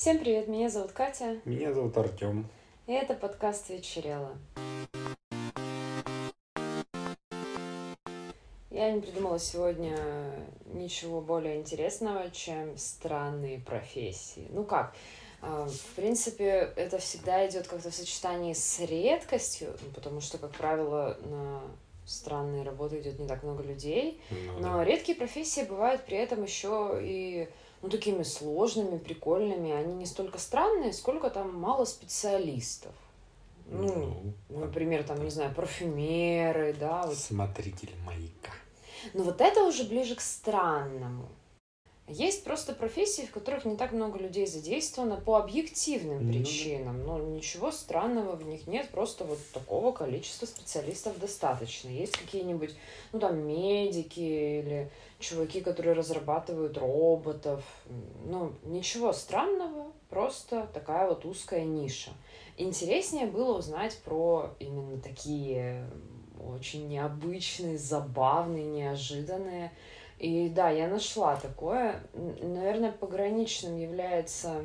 Всем привет, меня зовут Катя, Меня зовут Артем. и это подкаст «Вечерело». Я не придумала сегодня ничего более интересного, чем странные профессии. Ну как, а, в принципе, это всегда идет как-то в сочетании с редкостью, ну, потому что, как правило, на странные работы идет не так много людей. Ну, Но да. редкие профессии бывают при этом еще и ну, такими сложными, прикольными. Они не столько странные, сколько там мало специалистов. Ну, Ну, например, там, не знаю, парфюмеры, да. Вот. Смотритель маяка. Но вот это уже ближе к странному. Есть просто профессии, в которых не так много людей задействовано по объективным Ну причинам. Но ничего странного в них нет, просто вот такого количества специалистов достаточно. Есть какие-нибудь, ну там, медики или чуваки, которые разрабатывают роботов. Ну, ничего странного, просто такая вот узкая ниша. Интереснее было узнать про именно такие очень необычные, забавные, неожиданные. И да, я нашла такое. Наверное, пограничным является,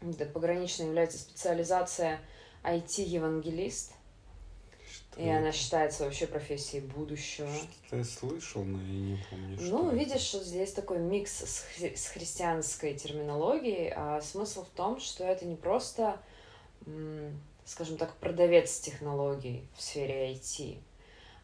да, пограничной является специализация IT-евангелист. Что И она считается вообще профессией будущего. Что-то я слышал, но я не помню, что Ну, это. видишь, что здесь такой микс с, хри- с христианской терминологией, а смысл в том, что это не просто, скажем так, продавец технологий в сфере IT,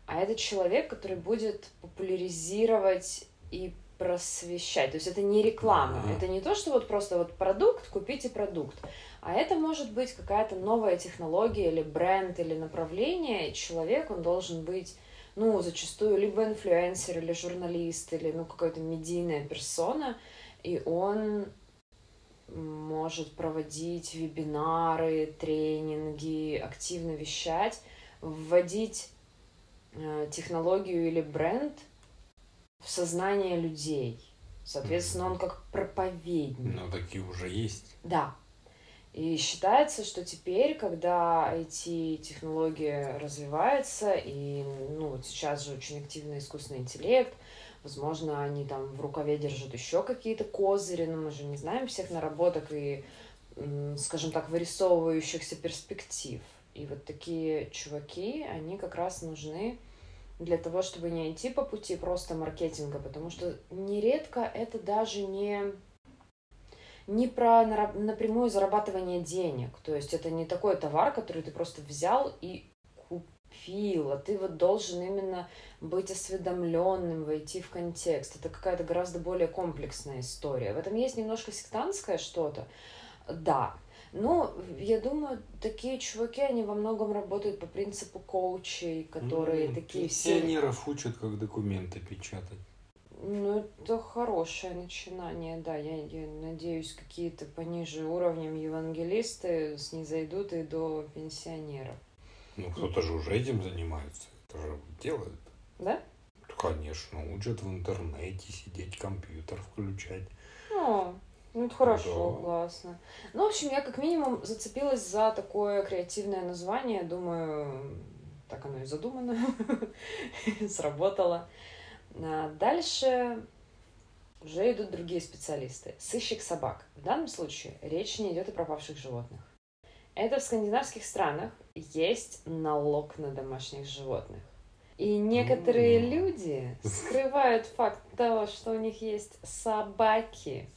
а это человек, который будет популяризировать и просвещать. То есть это не реклама, Ага. это не то, что вот просто вот продукт, купите продукт, а это может быть какая-то новая технология или бренд или направление, и человек, он должен быть ну, зачастую либо инфлюенсер или журналист, или, ну, какая-то медийная персона, и он может проводить вебинары, тренинги, активно вещать, вводить технологию или бренд в сознание людей. Соответственно, он как проповедник. Но такие уже есть. Да. И считается, что теперь, когда IT-технология развивается, и ну, вот сейчас же очень активный искусственный интеллект, возможно, они там в рукаве держат еще какие-то козыри, но мы же не знаем всех наработок и, скажем так, вырисовывающихся перспектив. И вот такие чуваки, они как раз нужны для того, чтобы не идти по пути просто маркетинга, потому что нередко это даже не не про напрямую зарабатывание денег. То есть это не такой товар, который ты просто взял и купил, а ты вот должен именно быть осведомленным, войти в контекст. Это какая-то гораздо более комплексная история. В этом есть немножко сектантское что-то. Да. Но я думаю, такие чуваки, они во многом работают по принципу коучей, которые Ну, такие все... Пенсионеров учат, как документы печатать. Ну, это хорошее начинание, да. Я, я надеюсь, какие-то пониже уровнем евангелисты снизойдут и до пенсионеров. Ну, кто-то же уже этим занимается. Это же делают. Да? Конечно, учат в интернете сидеть, компьютер включать. Ну, ну, это хорошо, Да. классно. Ну, в общем, я как минимум зацепилась за такое креативное название. Думаю, так оно и задумано. Сработало. А Дальше уже идут другие специалисты. Сыщик собак. В данном случае речь не идет о пропавших животных. Это в скандинавских странах есть налог на домашних животных. И некоторые люди скрывают факт того, что у них есть собаки.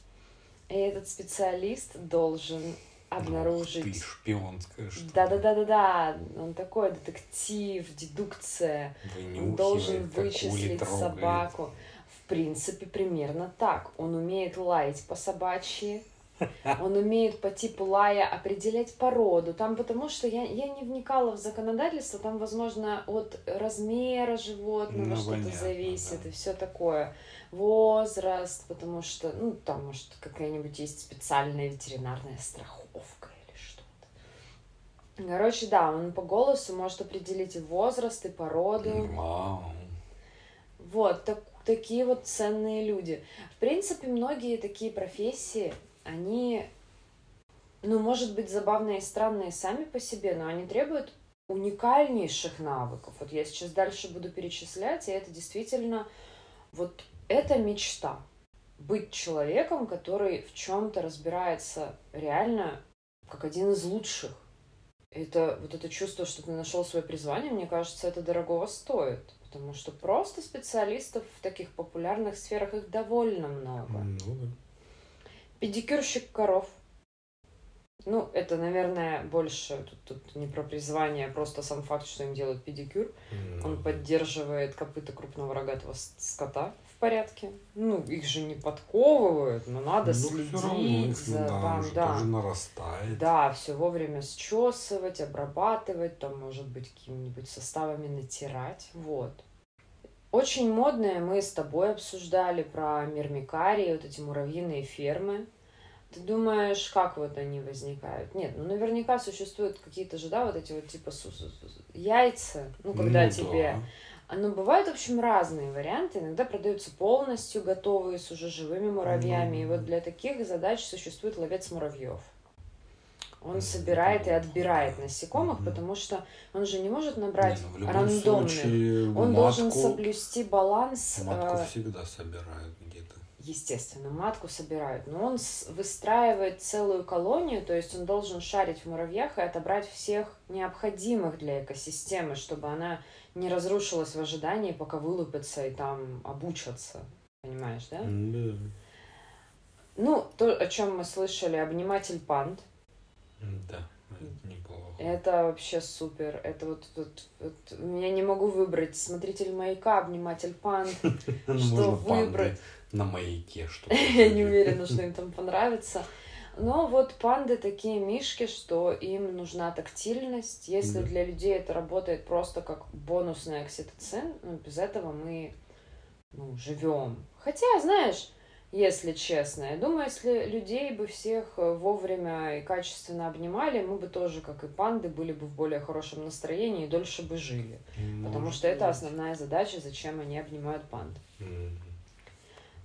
И этот специалист должен Ух обнаружить Ты шпионская что да-да-да-да-да. Он такой детектив, дедукция. Он должен вычислить собаку. В принципе, примерно так. Он умеет лаять по собачьи. Он умеет по типу лая определять породу. Там потому что я, я не вникала в законодательство, там, возможно, от размера животного Ну, что-то зависит да. и все такое. Возраст, потому что, ну, там, может, какая-нибудь есть специальная ветеринарная страховка или что-то. Короче, да, он по голосу может определить и возраст, и породу. Вау. Вот, так- такие вот ценные люди. В принципе, многие такие профессии, они, ну, может быть, забавные и странные сами по себе, но они требуют уникальнейших навыков. Вот я сейчас дальше буду перечислять, и это действительно, вот это мечта. быть человеком, который в чем-то разбирается реально как один из лучших. Это вот это чувство, что ты нашел свое призвание, мне кажется, это дорогого стоит. Потому что просто специалистов в таких популярных сферах их довольно много. Ну да. Педикюрщик коров. Ну, это, наверное, больше тут, тут не про призвание, а просто сам факт, что им делают педикюр. Ну Он поддерживает копыта крупного рогатого скота порядке. Ну, их же не подковывают, но надо Ну, следить равно, их, за да, там, да. тоже нарастает. Да, все вовремя счесывать, обрабатывать, там, может быть, какими-нибудь составами натирать. Вот. Очень модное мы с тобой обсуждали про мирмикарии, вот эти муравьиные фермы. Ты думаешь, как вот они возникают? Нет, ну наверняка существуют какие-то же, да, вот эти вот типа яйца, ну когда Ну тебе... да. А, Ну, бывают, в общем, разные варианты. Иногда продаются полностью готовые с уже живыми муравьями. И вот для таких задач существует ловец муравьев. Он собирает и отбирает насекомых, потому что он же не может набрать Не, ну, случае, Он должен соблюсти баланс. матку э, всегда собирают где-то. естественно, матку собирают, но он выстраивает целую колонию, то есть он должен шарить в муравьях и отобрать всех необходимых для экосистемы, чтобы она не разрушилась в ожидании, пока вылупятся и там обучатся. Понимаешь, да? Да. Ну, то, о чем мы слышали, обниматель панд. Да, это неплохо. Это вообще супер. Это вот, вот, вот я не могу выбрать смотритель маяка, обниматель панд. Ну, что выбрать? на маяке, что Я не уверена, что им там понравится. Но вот панды такие мишки, что им нужна тактильность. Если Да. для людей это работает просто как бонусный окситоцин, ну, без этого мы ну, живем. Хотя, знаешь, если честно, я думаю, если людей бы всех э, вовремя и качественно обнимали, мы бы тоже, как и панды, были бы в более хорошем настроении и дольше бы жили. Потому Может что это быть. основная задача, зачем они обнимают панд. Мгм.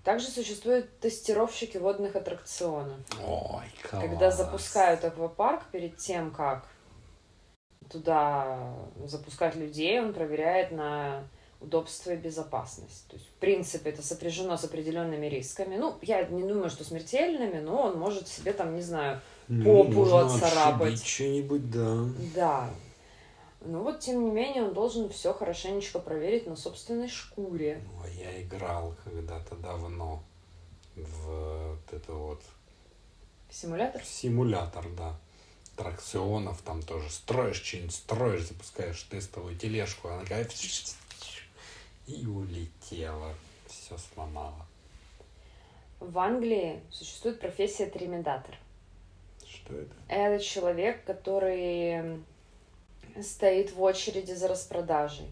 Также существуют тестировщики водных аттракционов. Ой, класс. Когда запускают аквапарк, перед тем, как туда запускать людей, он проверяет на удобство и безопасность. То есть, в принципе, это сопряжено с определенными рисками. Ну, я не думаю, что смертельными, но он может себе там, не знаю, Ну, попу можно отцарапать. что-нибудь, да. да. Но вот, тем не менее, он должен все хорошенечко проверить на собственной шкуре. Ну, а я играл когда-то давно в вот это вот Симулятор? симулятор, да. Аттракционов там тоже строишь что-нибудь, строишь, запускаешь тестовую тележку, она такая и улетела. Все сломала. В Англии существует профессия тремедатор. Что это? Это человек, который стоит в очереди за распродажей.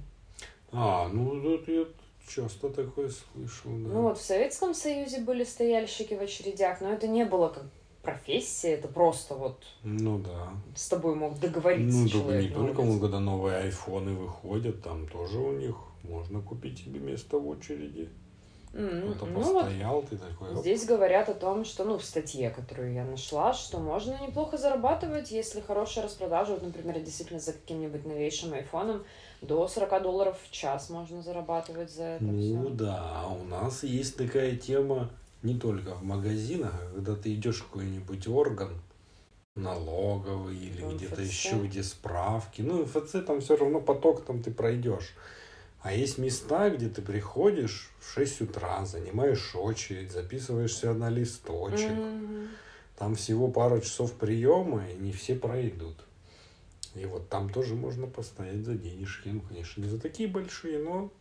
А, ну тут я часто такое слышал, да. Ну вот в Советском Союзе были стояльщики в очередях, но это не было как профессия, это просто вот Ну да. с тобой мог договориться Ну, человек. не только, улице. когда новые айфоны выходят, там тоже у них можно купить себе место в очереди. Кто-то Ну вот постоял, ты такой, оп, здесь говорят о том, что, ну, в статье, которую я нашла, что можно неплохо зарабатывать, если хорошая распродажа, вот, например, действительно за каким-нибудь новейшим айфоном, до 40 долларов в час можно зарабатывать за это Ну все. да, у нас есть такая тема не только в магазинах, а когда ты идешь в какой-нибудь орган, налоговый или где-то еще, где справки. Ну, МФЦ там все равно поток там ты пройдешь. А есть места, где ты приходишь в 6 утра, занимаешь очередь, записываешься на листочек. Мгм. Там всего пару часов приема, и не все пройдут. И вот там тоже можно постоять за денежки. Ну, конечно, не за такие большие, но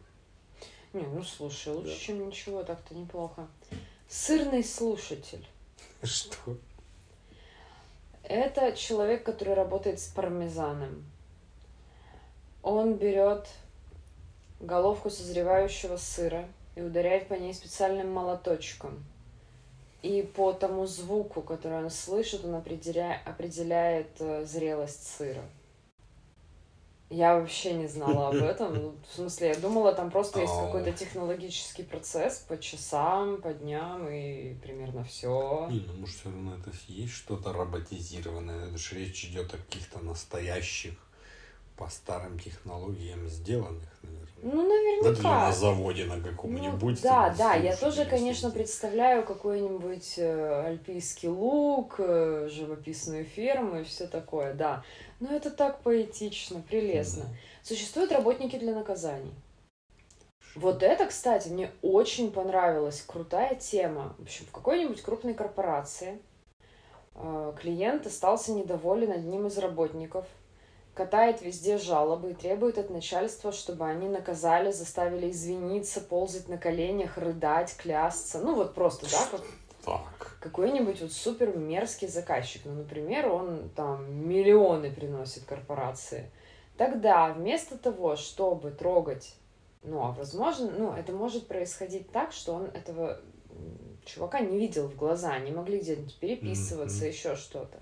Не, ну слушай, лучше, Да. чем ничего, так-то неплохо. Сырный слушатель. что? Это человек, который работает с пармезаном. Он берет головку созревающего сыра и ударяет по ней специальным молоточком. И по тому звуку, который он слышит, он определя... определяет э, зрелость сыра. Я вообще не знала об этом. В смысле, я думала, там просто есть какой-то технологический процесс по часам, по дням и примерно все. Не, ну может все равно это есть что-то роботизированное. Это же речь идет о каких-то настоящих по старым технологиям сделанных, наверное. Ну, наверняка. Вряд на заводе на каком-нибудь. Ну, да, да, я тоже, конечно, представляю какой-нибудь э, альпийский луг, э, живописную ферму и все такое, да. Но это так поэтично, прелестно. Да. Существуют работники для наказаний. Вот это, кстати, мне очень понравилась. Крутая тема. В общем, в какой-нибудь крупной корпорации э, клиент остался недоволен одним из работников, катает везде жалобы и требует от начальства, чтобы они наказали, заставили извиниться, ползать на коленях, рыдать, клясться. Ну вот просто, да, как Так. какой-нибудь вот супер мерзкий заказчик. Ну, например, он там миллионы приносит корпорации. Тогда вместо того, чтобы трогать, ну, а возможно, ну, это может происходить так, что он этого чувака не видел в глаза, они могли где-нибудь переписываться, Мгм. еще что-то.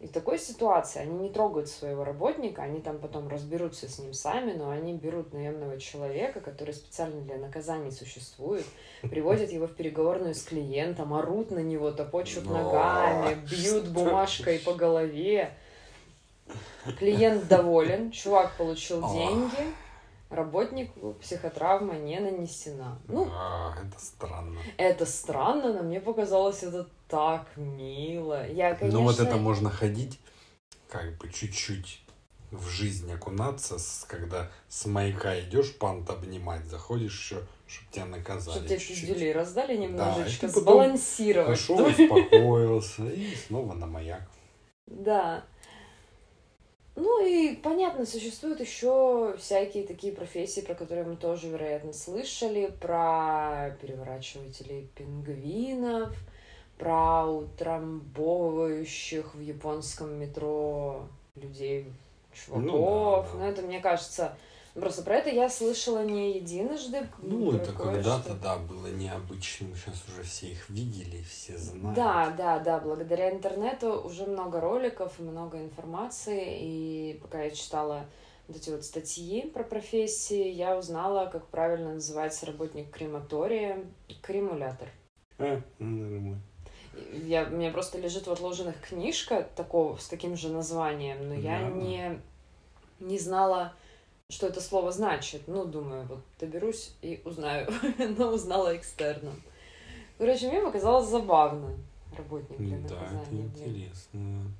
И в такой ситуации они не трогают своего работника, они там потом разберутся с ним сами, но они берут наемного человека, который специально для наказаний существует, приводят его в переговорную с клиентом, орут на него, топочут Но, ногами, бьют бумажкой по голове. Клиент доволен, чувак получил деньги, работнику психотравма не нанесена. Ну, А, это странно. это странно, но мне показалось это так мило. Я, конечно... Ну вот это можно ходить, как бы чуть-чуть в жизнь окунаться, с- когда с маяка идешь, пант обнимать, заходишь еще, чтобы тебя наказали Чтобы тебе пизделей раздали немножечко, потом сбалансировать. Пошел, успокоился и снова на маяк. Да. Ну и понятно, существуют еще всякие такие профессии, про которые мы тоже, вероятно, слышали, про переворачивателей пингвинов, про утрамбовывающих в японском метро людей, чуваков. Ну да, да. Но это, мне кажется, просто про это я слышала не единожды. Ну, это когда-то, да, было необычным. Сейчас уже все их видели, все знают. Да, да, да, благодаря интернету уже много роликов и много информации, и пока я читала вот эти вот статьи про профессии, я узнала, как правильно называется работник крематория – кремулятор. А, ну. Я, у меня просто лежит в отложенных книжка такого, с таким же названием, но я Да. не, не знала, что это слово значит. Ну, думаю, вот доберусь и узнаю, но узнала экстерном. Короче, мне показалось забавно. Работник для Да, это наказания. интересно.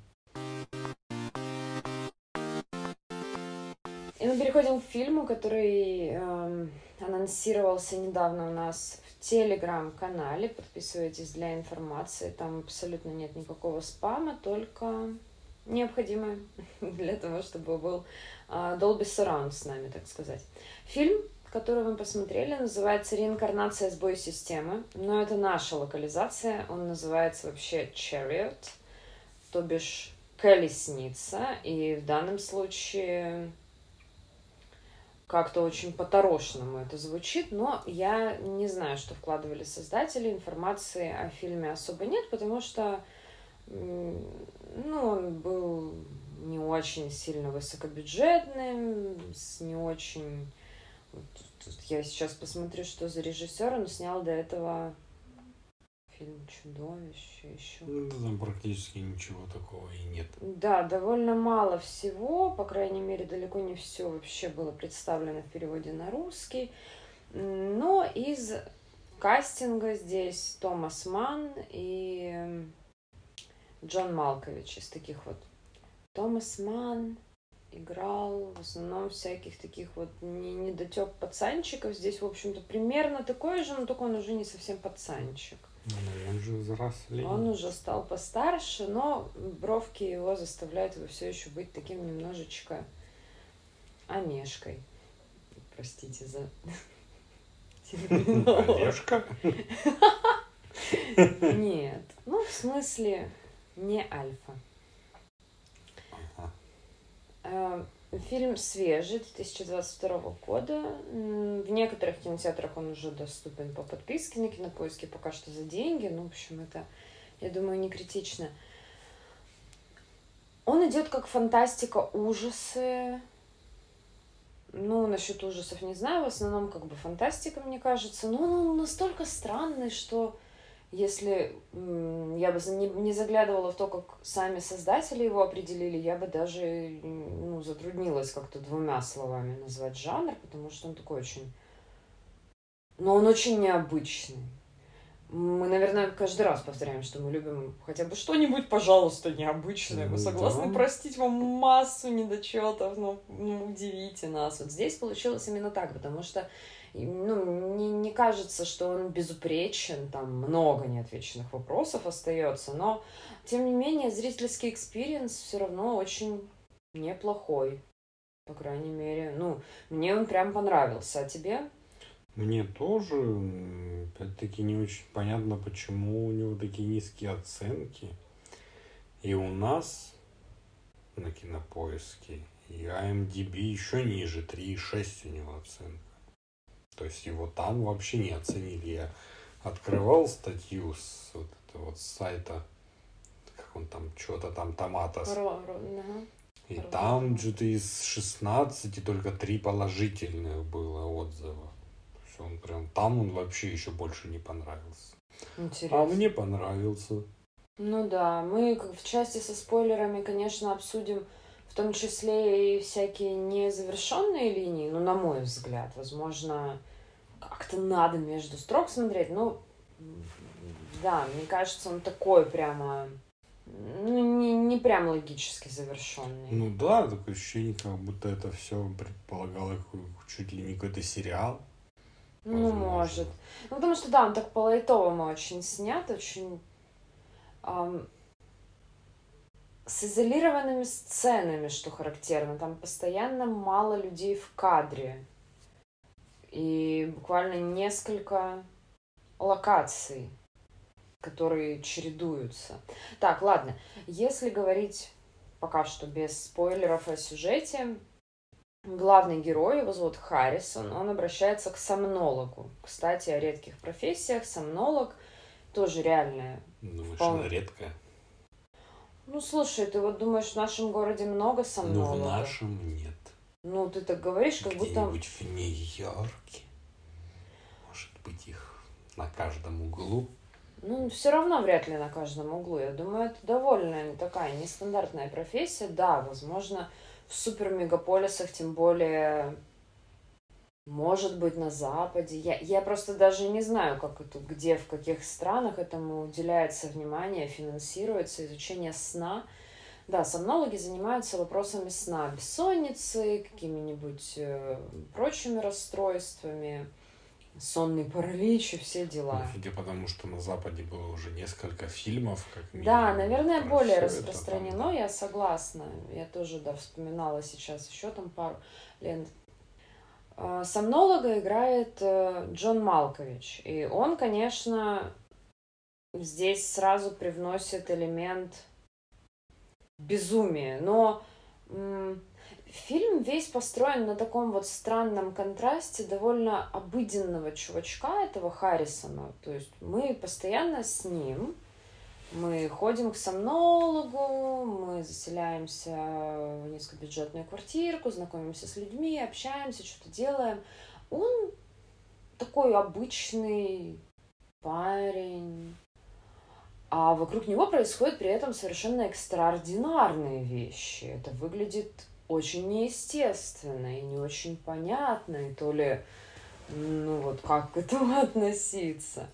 И мы переходим к фильму, который эм, анонсировался недавно у нас в телеграм-канале. Подписывайтесь для информации. Там абсолютно нет никакого спама, только необходимое для того, чтобы был а, Dolby Surround с нами, так сказать. Фильм, который мы посмотрели, называется «Реинкарнация сбой системы», но это наша локализация. Он называется вообще «Chariot», то бишь «колесница», и в данном случае как-то очень по-торошному это звучит, но я не знаю, что вкладывали создатели. Информации о фильме особо нет, потому что ну, он был не очень сильно высокобюджетным, с не очень... вот тут я сейчас посмотрю, что за режиссер. Он снял до этого фильм «Чудовище» еще. Ну, там практически ничего такого и нет. Да, довольно мало всего, по крайней мере, далеко не все вообще было представлено в переводе на русский. Но из кастинга здесь Томас Манн и Джон Малкович из таких вот. Томас Манн играл в основном всяких таких вот не- недотеп пацанчиков. Здесь, в общем-то, примерно такой же, но только он уже не совсем пацанчик. Ну, он же взрослее. Он уже стал постарше, но бровки его заставляют его все еще быть таким немножечко омешкой. Простите за. Олежка? Нет. Ну, в смысле, не альфа. Ага. Э, Фильм свежий, 2022 года. В некоторых кинотеатрах он уже доступен по подписке на кинопоиске, пока что за деньги. Ну, в общем, это, я думаю, не критично. Он идет как фантастика ужасы. Ну, насчет ужасов не знаю, в основном как бы фантастика, мне кажется. Но он настолько странный, что если я бы не, не заглядывала в то, как сами создатели его определили, я бы даже ну, затруднилась как-то двумя словами назвать жанр, потому что он такой очень... Но он очень необычный. Мы, наверное, каждый раз повторяем, что мы любим хотя бы что-нибудь, пожалуйста, необычное. Мы согласны да. простить вам массу недочетов, но ну, удивите нас. Вот здесь получилось именно так, потому что ну, не, не кажется, что он безупречен, там много неотвеченных вопросов остается, но, тем не менее, зрительский experience все равно очень неплохой. По крайней мере, ну, мне он прям понравился. А тебе? Мне тоже, опять-таки, не очень понятно, почему у него такие низкие оценки. И у нас на кинопоиске, и IMDb еще ниже, 3,6 у него оценка. То есть его там вообще не оценили. Я открывал статью с вот этого вот сайта, как он там, что-то там, Томатос. И там что-то из 16 только три положительных было отзыва. Все, он прям там он вообще еще больше не понравился. Интересно. А мне понравился. Ну да, мы в части со спойлерами, конечно, обсудим в том числе и всякие незавершенные линии, ну, на мой взгляд, возможно, как-то надо между строк смотреть, ну, да, мне кажется, он такой прямо, ну, не, не прям логически завершенный. Ну да, такое ощущение, как будто это все предполагало чуть ли не какой-то сериал. Ну, возможно. может. Ну, потому что, да, он так по-лайтовому очень снят, очень... Эм, с изолированными сценами, что характерно. Там постоянно мало людей в кадре. И буквально несколько локаций, которые чередуются. Так, ладно. Если говорить пока что без спойлеров о сюжете, главный герой, его зовут Харрисон, он обращается к сомнологу. Кстати, о редких профессиях. Сомнолог тоже реальная. Думаешь, вполне... она редкая? Ну, слушай, ты вот думаешь, в нашем городе много сомнологов? Ну, в нашем нет. Ну, ты так говоришь, как будто... Где-нибудь в Нью-Йорке. Может быть, их на каждом углу. Ну, все равно вряд ли на каждом углу. Я думаю, это довольно такая нестандартная профессия. Да, возможно, в супермегаполисах, тем более может быть, на Западе. Я, я просто даже не знаю, как это, где, в каких странах этому уделяется внимание, финансируется изучение сна. Да, сомнологи занимаются вопросами сна, бессонницы, какими-нибудь э, прочими расстройствами, сонный паралич и все дела. Ну, судя потому, что на Западе было уже несколько фильмов, как минимум. Да, наверное, более распространено, там, да. я согласна. Я тоже, да, вспоминала сейчас еще там пару лент сомнолога играет э, Джон Малкович. И он, конечно, здесь сразу привносит элемент безумия. Но фильм весь построен на таком вот странном контрасте довольно обыденного чувачка, этого Харрисона. То есть мы постоянно с ним, мы ходим к сомнологу, мы заселяемся в низкобюджетную квартирку, знакомимся с людьми, общаемся, что-то делаем. Он такой обычный парень, а вокруг него происходят при этом совершенно экстраординарные вещи. Это выглядит очень неестественно и не очень понятно, и то ли, ну вот, как к этому относиться.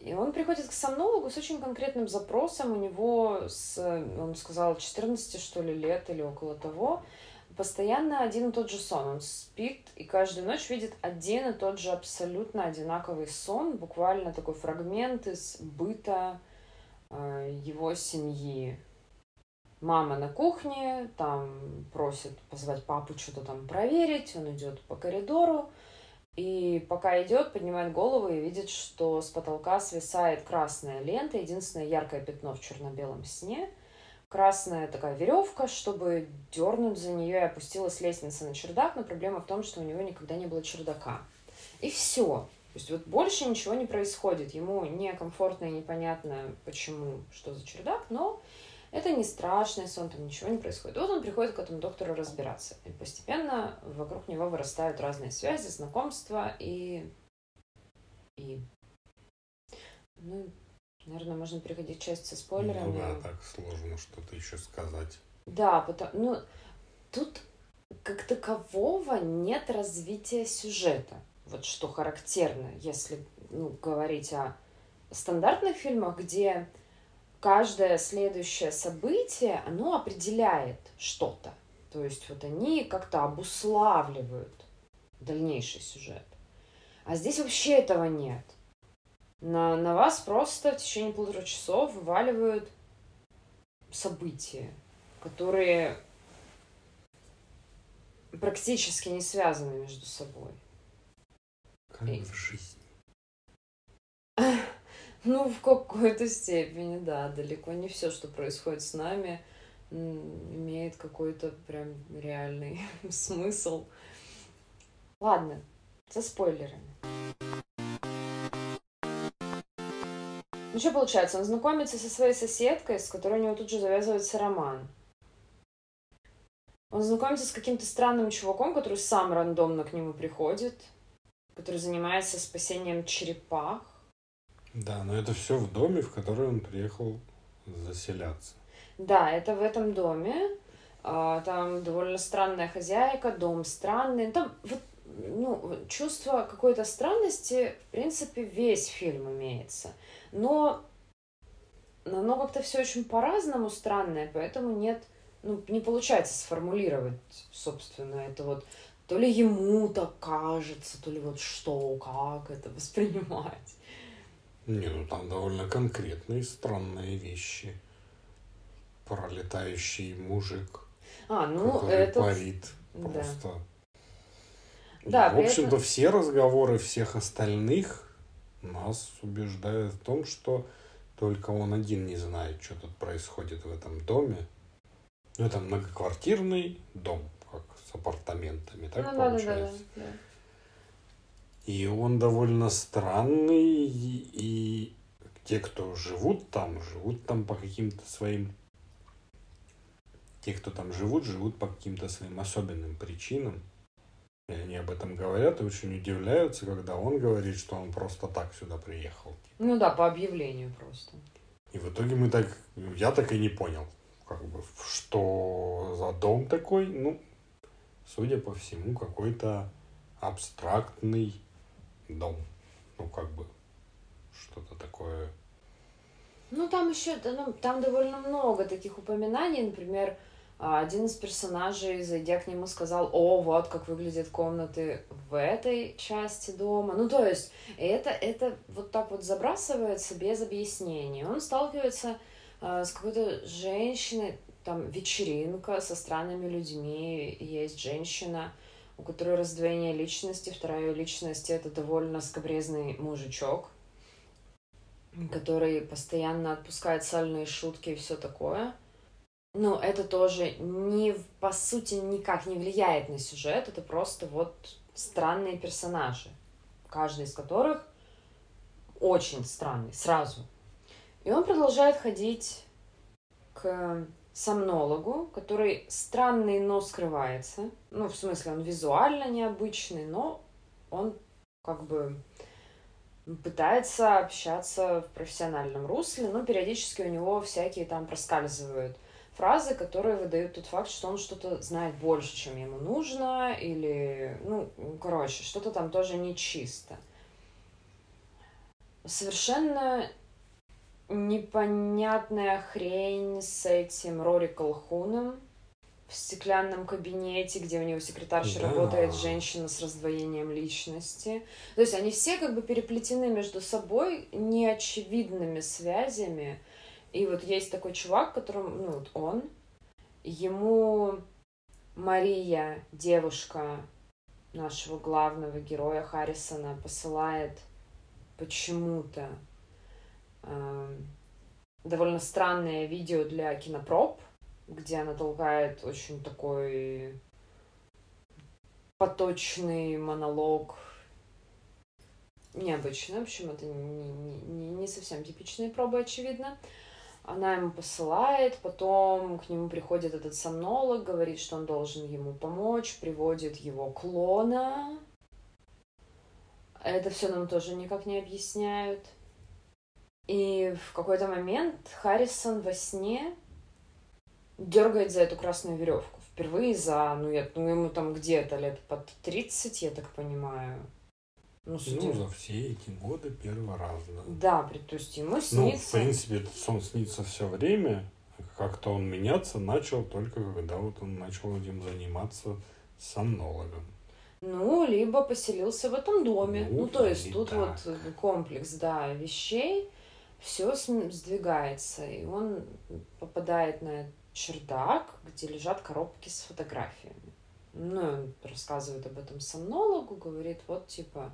И он приходит к сомнологу с очень конкретным запросом. У него, с, он сказал, 14, что ли, лет или около того, постоянно один и тот же сон. Он спит и каждую ночь видит один и тот же абсолютно одинаковый сон, буквально такой фрагмент из быта э, его семьи. Мама на кухне, там просит позвать папу что-то там проверить, он идет по коридору, и пока идет, поднимает голову и видит, что с потолка свисает красная лента, единственное яркое пятно в черно-белом сне. Красная такая веревка, чтобы дернуть за нее и опустилась лестница на чердак, но проблема в том, что у него никогда не было чердака. И все. То есть вот больше ничего не происходит. Ему некомфортно и непонятно, почему, что за чердак, но это не страшный сон, там ничего не происходит. Вот он приходит к этому доктору разбираться. И постепенно вокруг него вырастают разные связи, знакомства и... и Ну, наверное, можно переходить к части со спойлерами. Ну да, так сложно что-то еще сказать. Да, потому, ну, тут как такового нет развития сюжета. Вот что характерно, если ну, говорить о стандартных фильмах, где каждое следующее событие, оно определяет что-то. То есть вот они как-то обуславливают дальнейший сюжет. А здесь вообще этого нет. На, на вас просто в течение полутора часов вываливают события, которые практически не связаны между собой. Как И... в жизни. Ну, в какой-то степени, да. Далеко не все, что происходит с нами, имеет какой-то прям реальный смысл. Ладно, со спойлерами. Ну что получается, он знакомится со своей соседкой, с которой у него тут же завязывается роман. Он знакомится с каким-то странным чуваком, который сам рандомно к нему приходит, который занимается спасением черепах. Да, но это все в доме, в который он приехал заселяться. Да, это в этом доме. А, там довольно странная хозяйка, дом странный. Там вот, ну, чувство какой-то странности, в принципе, весь фильм имеется. Но оно как-то все очень по-разному странное, поэтому нет, ну, не получается сформулировать, собственно, это вот то ли ему так кажется, то ли вот что, как это воспринимать. Не, ну там довольно конкретные странные вещи. Пролетающий мужик, а, ну, который этот... парит просто. Да, в общем-то, этом... все разговоры всех остальных нас убеждают в том, что только он один не знает, что тут происходит в этом доме. Ну, это многоквартирный дом, как с апартаментами, так ну, получается? Да, да, да. И он довольно странный, и, те, кто живут там, живут там по каким-то своим... Те, кто там живут, живут по каким-то своим особенным причинам. И они об этом говорят и очень удивляются, когда он говорит, что он просто так сюда приехал. Ну да, по объявлению просто. И в итоге мы так, я так и не понял, как бы, что за дом такой, ну, судя по всему, какой-то абстрактный дом. Ну, как бы, что-то такое. Ну, там еще, ну, там довольно много таких упоминаний, например, а, один из персонажей, зайдя к нему, сказал, о, вот как выглядят комнаты в этой части дома. Ну, то есть, это, это вот так вот забрасывается без объяснений. Он сталкивается э, с какой-то женщиной, там, вечеринка со странными людьми, есть женщина, у которой раздвоение личности, вторая личность — это довольно скобрезный мужичок, который постоянно отпускает сальные шутки и все такое — ну, это тоже не, по сути, никак не влияет на сюжет, это просто вот странные персонажи, каждый из которых очень странный, сразу. И он продолжает ходить к сомнологу, который странный, но скрывается. Ну, в смысле, он визуально необычный, но он как бы пытается общаться в профессиональном русле, но периодически у него всякие там проскальзывают – фразы, которые выдают тот факт, что он что-то знает больше, чем ему нужно, или, ну, короче, что-то там тоже нечисто. Совершенно непонятная хрень с этим Рори Колхуном в стеклянном кабинете, где у него секретарша да. работает женщина с раздвоением личности. То есть они все как бы переплетены между собой неочевидными связями, и вот есть такой чувак, которому, ну, вот он, ему Мария, девушка нашего главного героя Харрисона, посылает почему-то э, довольно странное видео для кинопроб, где она толкает очень такой поточный монолог необычный. В общем, это не, не, не совсем типичные пробы, очевидно. Она ему посылает, потом к нему приходит этот сомнолог, говорит, что он должен ему помочь, приводит его клона. Это все нам тоже никак не объясняют. И в какой-то момент Харрисон во сне дергает за эту красную веревку. Впервые за, ну, я, ну ему там где-то лет под 30, я так понимаю. Ну, ну, за все эти годы первый раз, да. Да, то есть ему снится... Ну, в принципе, этот сон снится все время. Как-то он меняться начал только когда вот он начал этим заниматься сомнологом. Ну, либо поселился в этом доме. Ну, ну то есть тут так. вот комплекс, да, вещей, все сдвигается, и он попадает на чердак, где лежат коробки с фотографиями. Ну, он рассказывает об этом сомнологу, говорит, вот, типа,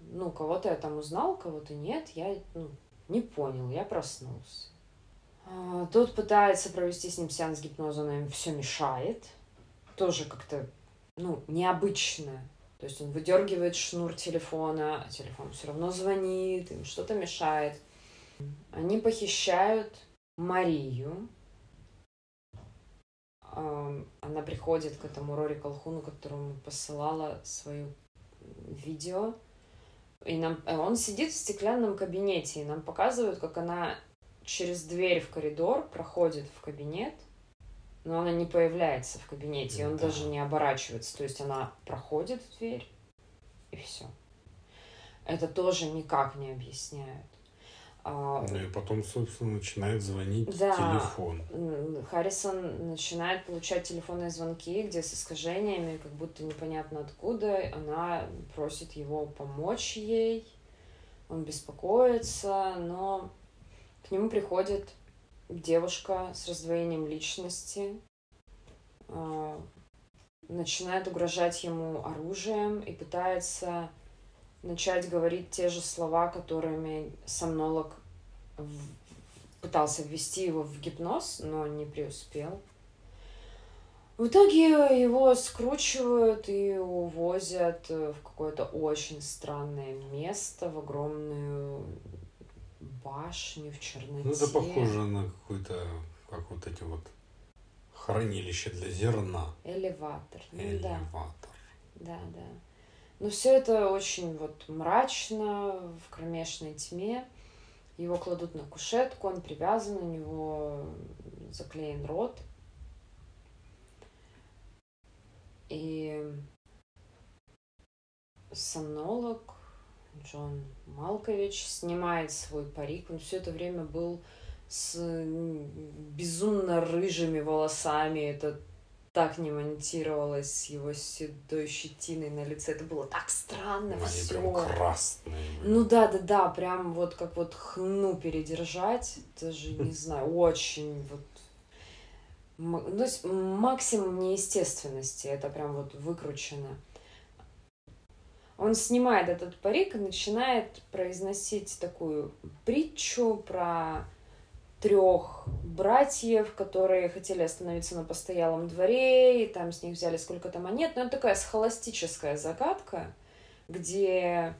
ну, кого-то я там узнал, кого-то нет, я ну, не понял, я проснулся. А, тот пытается провести с ним сеанс гипноза, но им все мешает. Тоже как-то, ну, необычно. То есть он выдергивает шнур телефона, а телефон все равно звонит, им что-то мешает. Они похищают Марию. Она приходит к этому Рори Колхуну, которому посылала свое видео и нам, э, он сидит в стеклянном кабинете, и нам показывают, как она через дверь в коридор проходит в кабинет, но она не появляется в кабинете, и он да. даже не оборачивается. То есть она проходит в дверь, и все. Это тоже никак не объясняют. А, ну и потом, собственно, начинает звонить да, телефон. Харрисон начинает получать телефонные звонки, где с искажениями, как будто непонятно откуда, она просит его помочь ей. Он беспокоится, но к нему приходит девушка с раздвоением личности, а, начинает угрожать ему оружием и пытается начать говорить те же слова, которыми сомнолог пытался ввести его в гипноз, но не преуспел. В итоге его скручивают и увозят в какое-то очень странное место, в огромную башню в черноте. Ну, это похоже на какой-то, как вот эти вот хранилище для зерна. Элеватор. Ну, Элеватор. Да, да. Но все это очень вот мрачно, в кромешной тьме. Его кладут на кушетку, он привязан, у него заклеен рот. И сомнолог Джон Малкович снимает свой парик. Он все это время был с безумно рыжими волосами. Это так не монтировалось с его седой щетиной на лице. Это было так странно Они все. прям красные. Ну да, да, да, прям вот как вот хну передержать. Даже не знаю, очень вот ну, то есть максимум неестественности, это прям вот выкручено. Он снимает этот парик и начинает произносить такую притчу про трех братьев, которые хотели остановиться на постоялом дворе, и там с них взяли сколько-то монет. Но это такая схоластическая загадка, где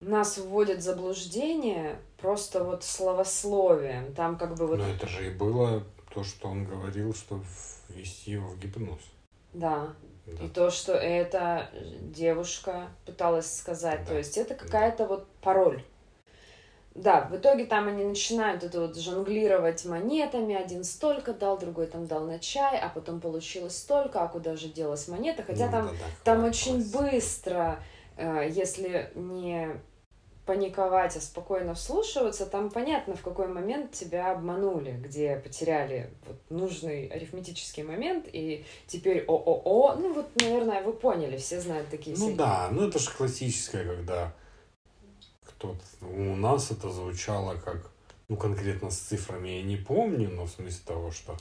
нас вводят в заблуждение просто вот словословием. Там как бы вот... Но это же и было то, что он говорил, что ввести его в гипноз. Да. да. И то, что эта девушка пыталась сказать. Да. То есть это какая-то да. вот пароль. Да, в итоге там они начинают это вот жонглировать монетами. Один столько дал, другой там дал на чай, а потом получилось столько, а куда же делась монета? Хотя ну, там, да, да, там очень быстро, э, если не паниковать, а спокойно вслушиваться, там понятно, в какой момент тебя обманули, где потеряли вот нужный арифметический момент, и теперь ООО, ну вот, наверное, вы поняли, все знают такие Ну всякие. да, ну это же классическое, когда кто у нас это звучало как, ну конкретно с цифрами я не помню, но в смысле того, что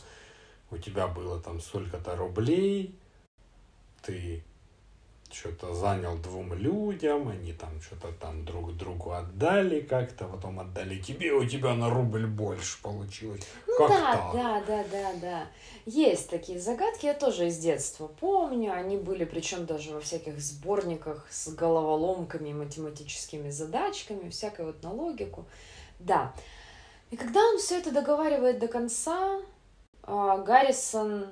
у тебя было там сколько-то рублей, ты что-то занял двум людям, они там что-то там друг другу отдали как-то, потом отдали тебе, у тебя на рубль больше получилось. Ну как да, так? да, да, да, да. Есть такие загадки, я тоже из детства помню, они были причем даже во всяких сборниках с головоломками, математическими задачками, всякой вот на логику. Да. И когда он все это договаривает до конца, а, Гаррисон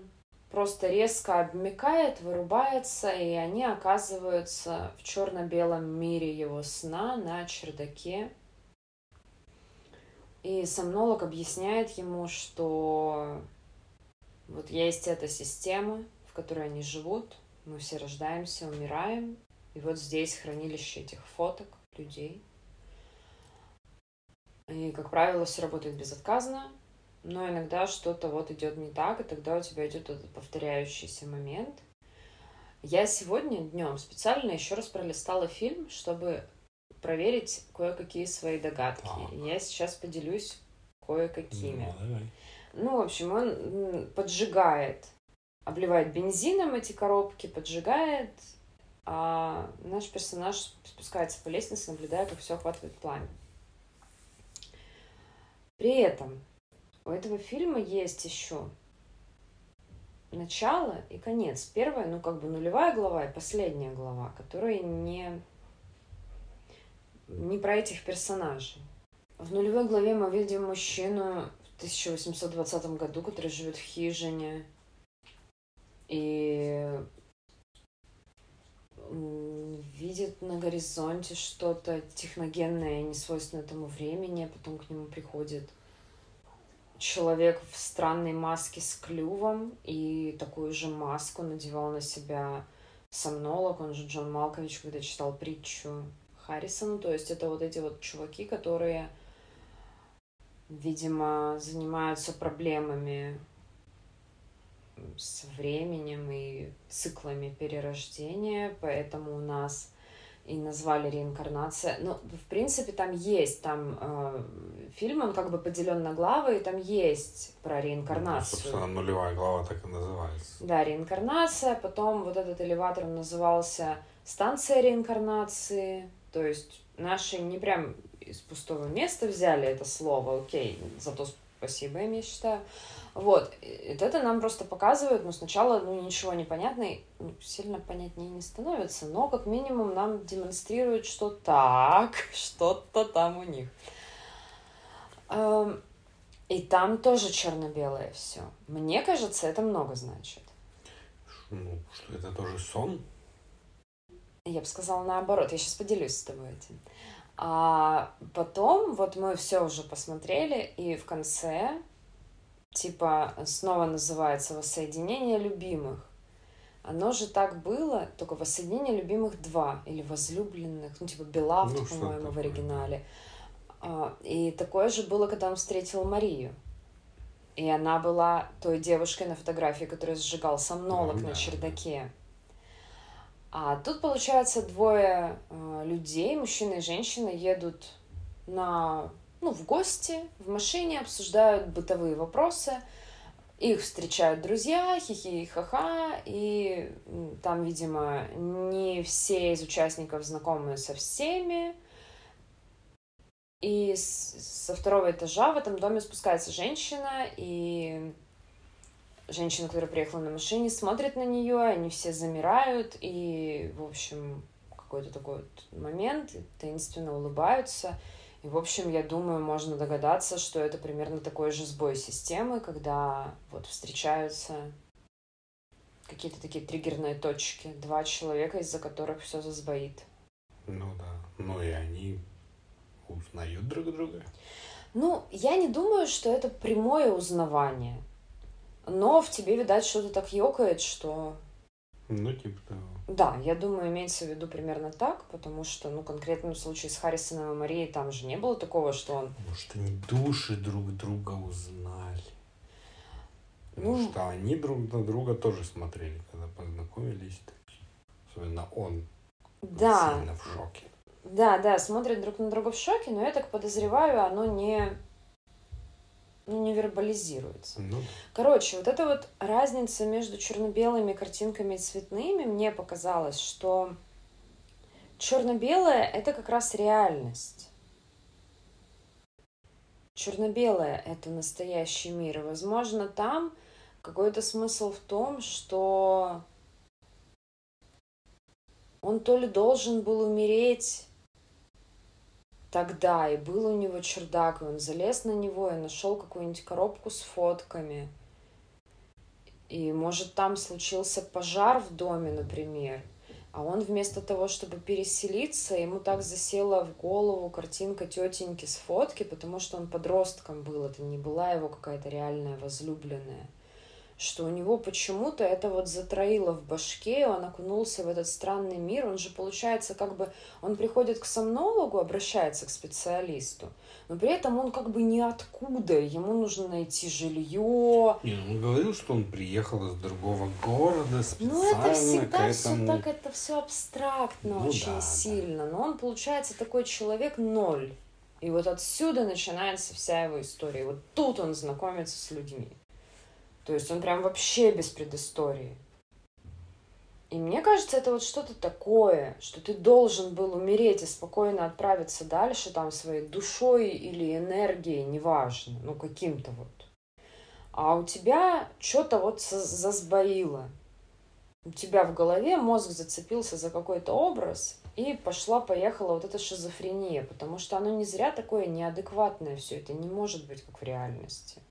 просто резко обмекает, вырубается, и они оказываются в черно-белом мире его сна на чердаке И сомнолог объясняет ему, что вот есть эта система, в которой они живут, мы все рождаемся, умираем, и вот здесь хранилище этих фоток людей. И, как правило, все работает безотказно, но иногда что-то вот идет не так, и тогда у тебя идет этот повторяющийся момент. Я сегодня днем специально еще раз пролистала фильм, чтобы проверить кое-какие свои догадки. Так. я сейчас поделюсь кое-какими. Ну, давай. ну, в общем, он поджигает, обливает бензином эти коробки, поджигает, а наш персонаж спускается по лестнице, наблюдая, как все охватывает пламя. При этом у этого фильма есть еще начало и конец. Первая, ну как бы нулевая глава и последняя глава, которые не, не про этих персонажей. В нулевой главе мы видим мужчину в 1820 году, который живет в хижине и видит на горизонте что-то техногенное, несвойственное этому времени, а потом к нему приходит человек в странной маске с клювом и такую же маску надевал на себя сомнолог, он же Джон Малкович, когда читал притчу Харрисону. То есть это вот эти вот чуваки, которые, видимо, занимаются проблемами с временем и циклами перерождения, поэтому у нас и назвали реинкарнация. Ну, в принципе, там есть, там э, фильм, он как бы поделен на главы, и там есть про реинкарнацию. Ну, собственно, нулевая глава так и называется. Да, реинкарнация, потом вот этот элеватор назывался станция реинкарнации, то есть наши не прям из пустого места взяли это слово, окей, зато спасибо им, я считаю. Вот, и это нам просто показывает, ну, сначала, ну, ничего не понятно, и, ну, сильно понятнее не становится, но как минимум нам демонстрирует, что так, что-то там у них. Эм, и там тоже черно-белое все. Мне кажется, это много значит. Ну, что это тоже сон? Я бы сказала наоборот. Я сейчас поделюсь с тобой этим. А потом, вот мы все уже посмотрели, и в конце типа снова называется «Воссоединение любимых». Оно же так было, только «Воссоединение любимых два» или «Возлюбленных», ну типа «Белавд», ну, по-моему, в оригинале. А, и такое же было, когда он встретил Марию. И она была той девушкой на фотографии, которая сжигал сомнолог ну, на чердаке. А тут, получается, двое э, людей, мужчина и женщина, едут на ну, в гости, в машине, обсуждают бытовые вопросы. Их встречают друзья, хихи, ха-ха, и там, видимо, не все из участников знакомы со всеми. И со второго этажа в этом доме спускается женщина, и женщина, которая приехала на машине, смотрит на нее, они все замирают, и, в общем, какой-то такой вот момент, таинственно улыбаются. И, в общем, я думаю, можно догадаться, что это примерно такой же сбой системы, когда вот встречаются какие-то такие триггерные точки, два человека, из-за которых все засбоит. Ну да. Ну и они узнают друг друга. Ну, я не думаю, что это прямое узнавание. Но в тебе, видать, что-то так ёкает, что ну, типа того. Да, я думаю, имеется в виду примерно так, потому что, ну, конкретно в случае с Харрисоном и Марией там же не было такого, что он... Может, они души друг друга узнали. Ну, Потому что они друг на друга тоже смотрели, когда познакомились. Особенно он. Да. Сильно в шоке. Да, да, смотрят друг на друга в шоке, но я так подозреваю, оно не ну, не вербализируется. Ну. Короче, вот эта вот разница между черно-белыми картинками и цветными, мне показалось, что черно-белое это как раз реальность. Черно-белое это настоящий мир. И, возможно, там какой-то смысл в том, что он то ли должен был умереть тогда, и был у него чердак, и он залез на него и нашел какую-нибудь коробку с фотками. И, может, там случился пожар в доме, например. А он вместо того, чтобы переселиться, ему так засела в голову картинка тетеньки с фотки, потому что он подростком был, это не была его какая-то реальная возлюбленная что у него почему-то это вот затроило в башке, он окунулся в этот странный мир, он же, получается, как бы, он приходит к сомнологу, обращается к специалисту, но при этом он как бы ниоткуда, ему нужно найти жилье. Не, он говорил, что он приехал из другого города специально Ну, это всегда этому... все так, это все абстрактно Ну очень да, сильно, но он, получается, такой человек ноль. И вот отсюда начинается вся его история. Вот тут он знакомится с людьми. То есть он прям вообще без предыстории. И мне кажется, это вот что-то такое, что ты должен был умереть и спокойно отправиться дальше там своей душой или энергией, неважно, ну каким-то вот. А у тебя что-то вот засбоило. У тебя в голове мозг зацепился за какой-то образ, и пошла-поехала вот эта шизофрения, потому что оно не зря такое неадекватное все, это не может быть как в реальности.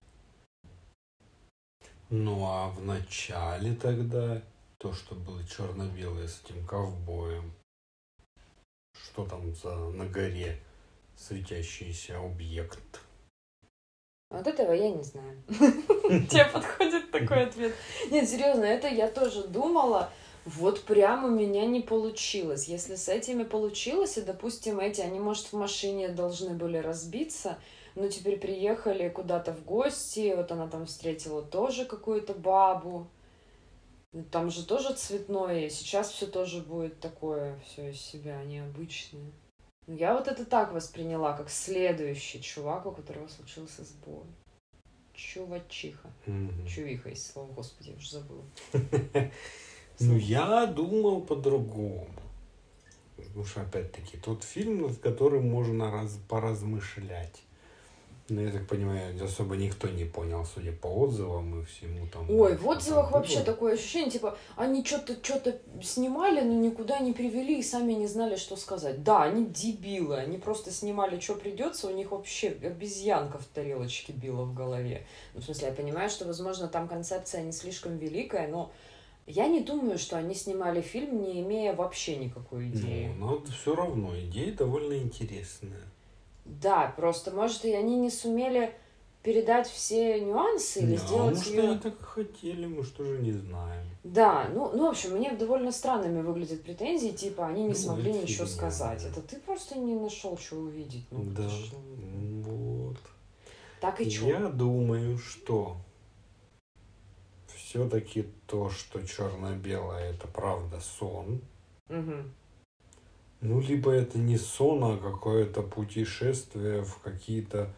Ну а в начале тогда то, что было черно-белое с этим ковбоем. Что там за на горе светящийся объект? Вот этого я не знаю. Тебе подходит такой ответ? Нет, серьезно, это я тоже думала. Вот прямо у меня не получилось. Если с этими получилось, и, допустим, эти, они, может, в машине должны были разбиться, но теперь приехали куда-то в гости, вот она там встретила тоже какую-то бабу. Там же тоже цветное, сейчас все тоже будет такое, все из себя необычное. Я вот это так восприняла, как следующий чувак, у которого случился сбой. Чувачиха. Мгм. Чувиха из слова, господи, я уже забыла. Ну, я думал по-другому. Потому что, опять-таки, тот фильм, над которым можно раз, поразмышлять. Но я так понимаю, особо никто не понял, судя по отзывам и всему там. Ой, в отзывах вообще было. такое ощущение, типа, они что-то что-то снимали, но никуда не привели и сами не знали, что сказать. Да, они дебилы, они просто снимали, что придется, у них вообще обезьянка в тарелочке била в голове. Ну, в смысле, я понимаю, что, возможно, там концепция не слишком великая, но я не думаю, что они снимали фильм, не имея вообще никакой идеи. Ну, но все равно идея довольно интересная. Да, просто, может, и они не сумели передать все нюансы или Да, сделать может, ее... они так хотели, мы что же не знаем. Да, ну, ну, в общем, мне довольно странными выглядят претензии, типа, они не Ну, смогли это ничего фигня, сказать. да. Это ты просто не нашел, что увидеть. Ну, да, ж, вот. Так и чё? Я думаю, что все-таки то, что черно-белое, это правда сон. Мгм. Ну, либо это не сон, а какое-то путешествие в какие-то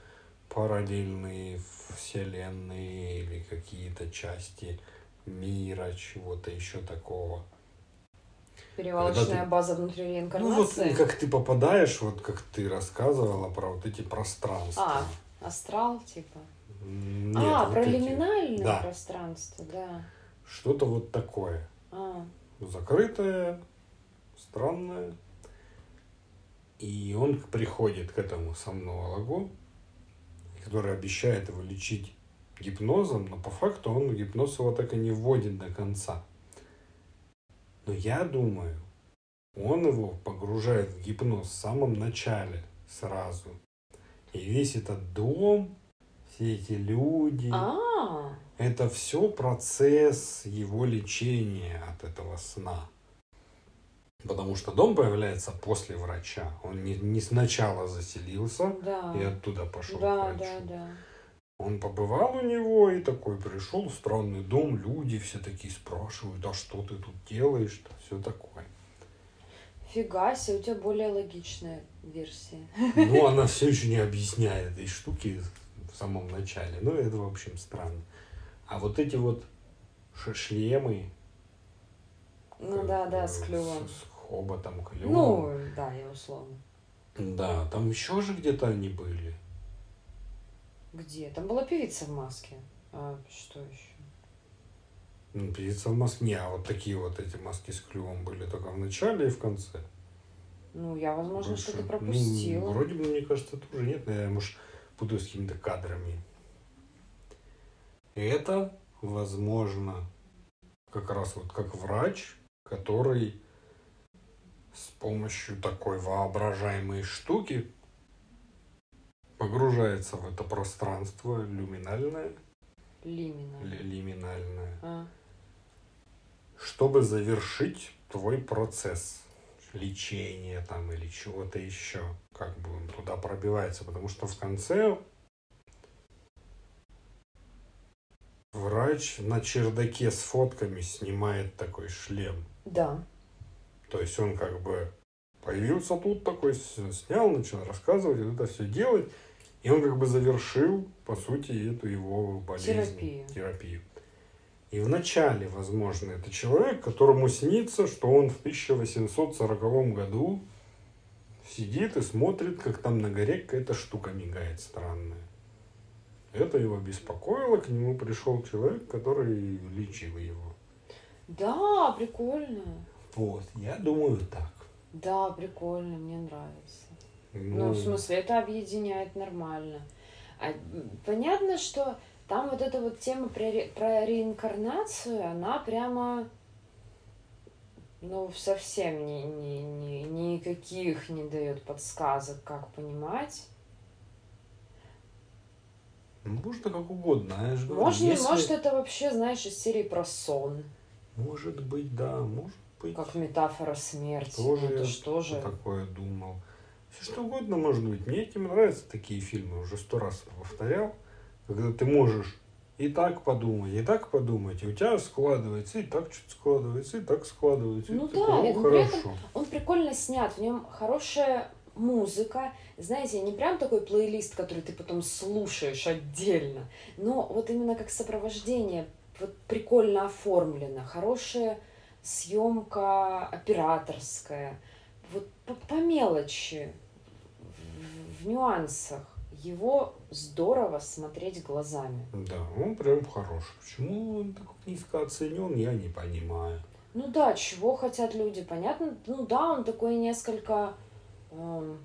параллельные вселенные или какие-то части мира, чего-то еще такого. Перевалочная ты- база внутри Ну, вот реинкарнации. как ты попадаешь, вот как ты рассказывала про вот эти пространства. А, астрал, типа. Нет, а, вот про эти. лиминальное Да. пространство, да. Что-то вот такое. А, Закрытое, странное. И он приходит к этому сомнологу, который обещает его лечить гипнозом, но по факту он гипноз его так и не вводит до конца. Но я думаю, он его погружает в гипноз в самом начале сразу. И весь этот дом, все эти люди, а, это все процесс его лечения от этого сна. Потому что дом появляется после врача. Он не, не сначала заселился да. и оттуда пошел к Да, врачу. да, да. Он побывал у него и такой пришел странный дом, люди все такие спрашивают, а что ты тут делаешь, все такое. Фига себе, у тебя более логичная версия. Ну, она все еще не объясняет этой штуки в самом начале. Ну, это, в общем, странно. А вот эти вот шлемы, Ну да, да, э, с клювом. С, с хоботом, клювом. Ну, да, я условно. Да, там еще же где-то они были. Где? Там была певица в маске. А что еще? Ну, певица в Москве, а вот такие вот эти маски с клювом были только в начале и в конце. Ну, я, возможно, Больше- что-то ну, пропустила. вроде бы, мне кажется, тоже нет, но я, может, путаю с какими-то кадрами. Это, возможно, как раз вот как врач, который с помощью такой воображаемой штуки погружается в это пространство люминальное, Лимина. ли- лиминальное, А. чтобы завершить твой процесс лечения там или чего-то еще. Как бы он туда пробивается, потому что в конце врач на чердаке с фотками снимает такой шлем. Да. То есть он как бы появился тут такой, снял, начал рассказывать, это все делать. И он как бы завершил, по сути, эту его болезнь. Терапию. терапию. И вначале, возможно, это человек, которому снится, что он в 1840 году сидит и смотрит, как там на горе какая-то штука мигает странная. Это его беспокоило, к нему пришел человек, который лечил его. Да, прикольно. Вот, я думаю так. Да, прикольно, мне нравится. Ну, в смысле, это объединяет нормально. А, понятно, что там вот эта вот тема про, ре- про реинкарнацию, она прямо, ну, совсем ни, ни, ни- никаких не дает подсказок, как понимать. Ну, Можно как угодно, я же говорю, Можно, если- может, это вообще, знаешь, из серии про сон, Может быть, да, может быть. как метафора смерти. Тоже ну, это что же? такое думал. Все что угодно может быть. Мне этим нравятся такие фильмы, уже сто раз повторял. Когда ты можешь и так подумать, и так подумать, и у тебя складывается, и так что-то складывается, и так складывается. и Ну ты да, такой, и «О, при этом хорошо. Он прикольно снят, в нем хорошая музыка. Знаете, не прям такой плейлист, который ты потом слушаешь отдельно, но вот именно как сопровождение, вот прикольно оформлено, хорошая съемка операторская, вот по, по мелочи, в, в нюансах. Его здорово смотреть глазами. Да, он прям хороший. Почему он так низко оценен, я не понимаю. Ну да, чего хотят люди, понятно. Ну да, он такой несколько эм,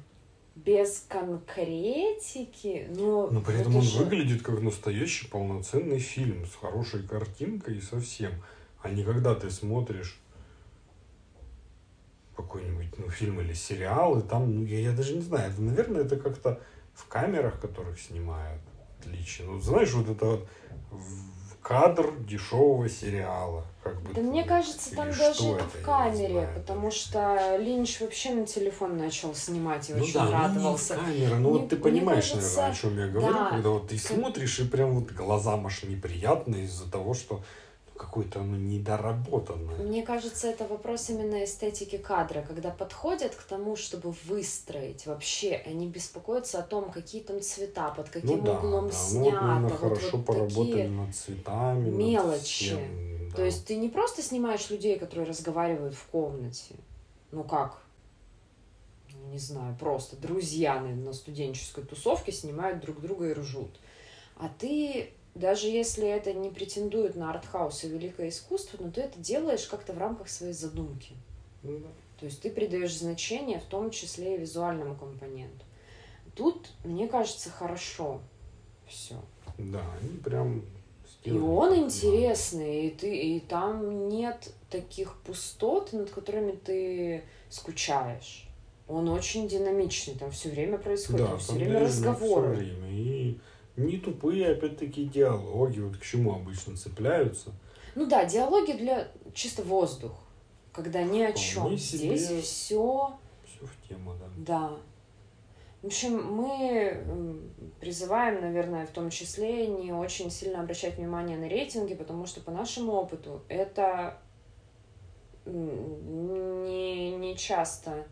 без конкретики, но... Но при это этом он же- выглядит как настоящий полноценный фильм с хорошей картинкой и совсем. А не когда ты смотришь какой-нибудь ну, фильм или сериал, и там, ну, я, я даже не знаю, это, наверное, это как-то в камерах, которых снимают, отлично. Ну, знаешь, вот это вот кадр дешевого сериала. Как бы Да мне кажется, там даже это, в камере, знаю потому что Линч вообще на телефон начал снимать и Ну очень да, ну не радовался. камера, ну Мне- вот ты понимаешь, кажется, наверное, о чем я говорю, да. когда вот ты Как- смотришь, и прям вот глазам аж неприятно из-за того, что ну, какое-то оно недоработанное. Мне кажется, это вопрос именно эстетики кадра, когда подходят к тому, чтобы выстроить вообще, они беспокоятся о том, какие там цвета, под каким ну да, углом да, ну вот, снято. наверное, вот- хорошо вот поработали такие. над цветами, над мелочи. всем, То да. есть ты не просто снимаешь людей, которые разговаривают в комнате, ну как, ну, не знаю, просто друзья на студенческой тусовке снимают друг друга и ржут. А ты, даже если это не претендует на артхаус и великое искусство, но ты это делаешь как-то в рамках своей задумки. Ну да. То есть ты придаешь значение, в том числе и визуальному компоненту. Тут, мне кажется, хорошо все. Да, они прям И он интересный, и ты, и там нет таких пустот, над которыми ты скучаешь. Он очень динамичный, там все время происходит, Да, там все время реально разговоры. всё время. И не тупые, опять-таки, диалоги, вот к чему обычно цепляются. Ну да, диалоги для чисто воздух, когда ни о чем. Себе. Здесь все, Все в тему, да. да. В общем, мы призываем, наверное, в том числе не очень сильно обращать внимание на рейтинги, потому что по нашему опыту это не, не часто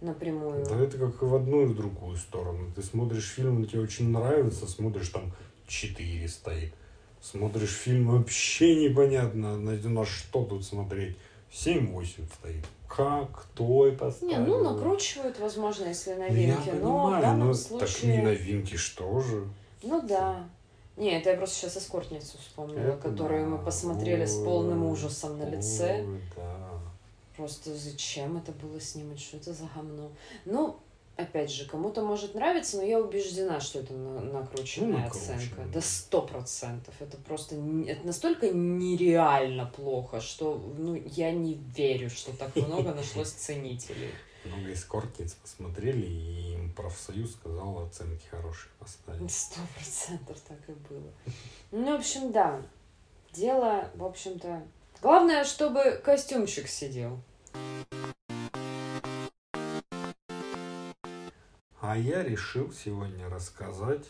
напрямую. Да это как в одну и в другую сторону. Ты смотришь фильм, он тебе очень нравится, смотришь там 4 стоит. Смотришь фильм, вообще непонятно, на, на что тут смотреть. 7-8 стоит. Как? Кто и Не, поставил? ну накручивают, возможно, если Ну, новинки, я но в данном но случае... так не новинки, что же? Ну да. Не, это я просто сейчас эскортницу вспомнила, Это которую да. мы посмотрели с полным Ой, ужасом на лице. ой, да. Просто зачем это было снимать? Что это за говно? Ну, Опять же, кому-то может нравиться, но я убеждена, что это на- накрученная Ну, оценка. Да сто процентов. Это просто это настолько нереально плохо, что ну я не верю, что так много нашлось ценителей. Много эскортниц посмотрели, и им профсоюз сказал оценки хорошие поставить. Сто процентов так и было. Ну, в общем, да. Дело, в общем-то... Главное, чтобы костюмчик сидел. А я решил сегодня рассказать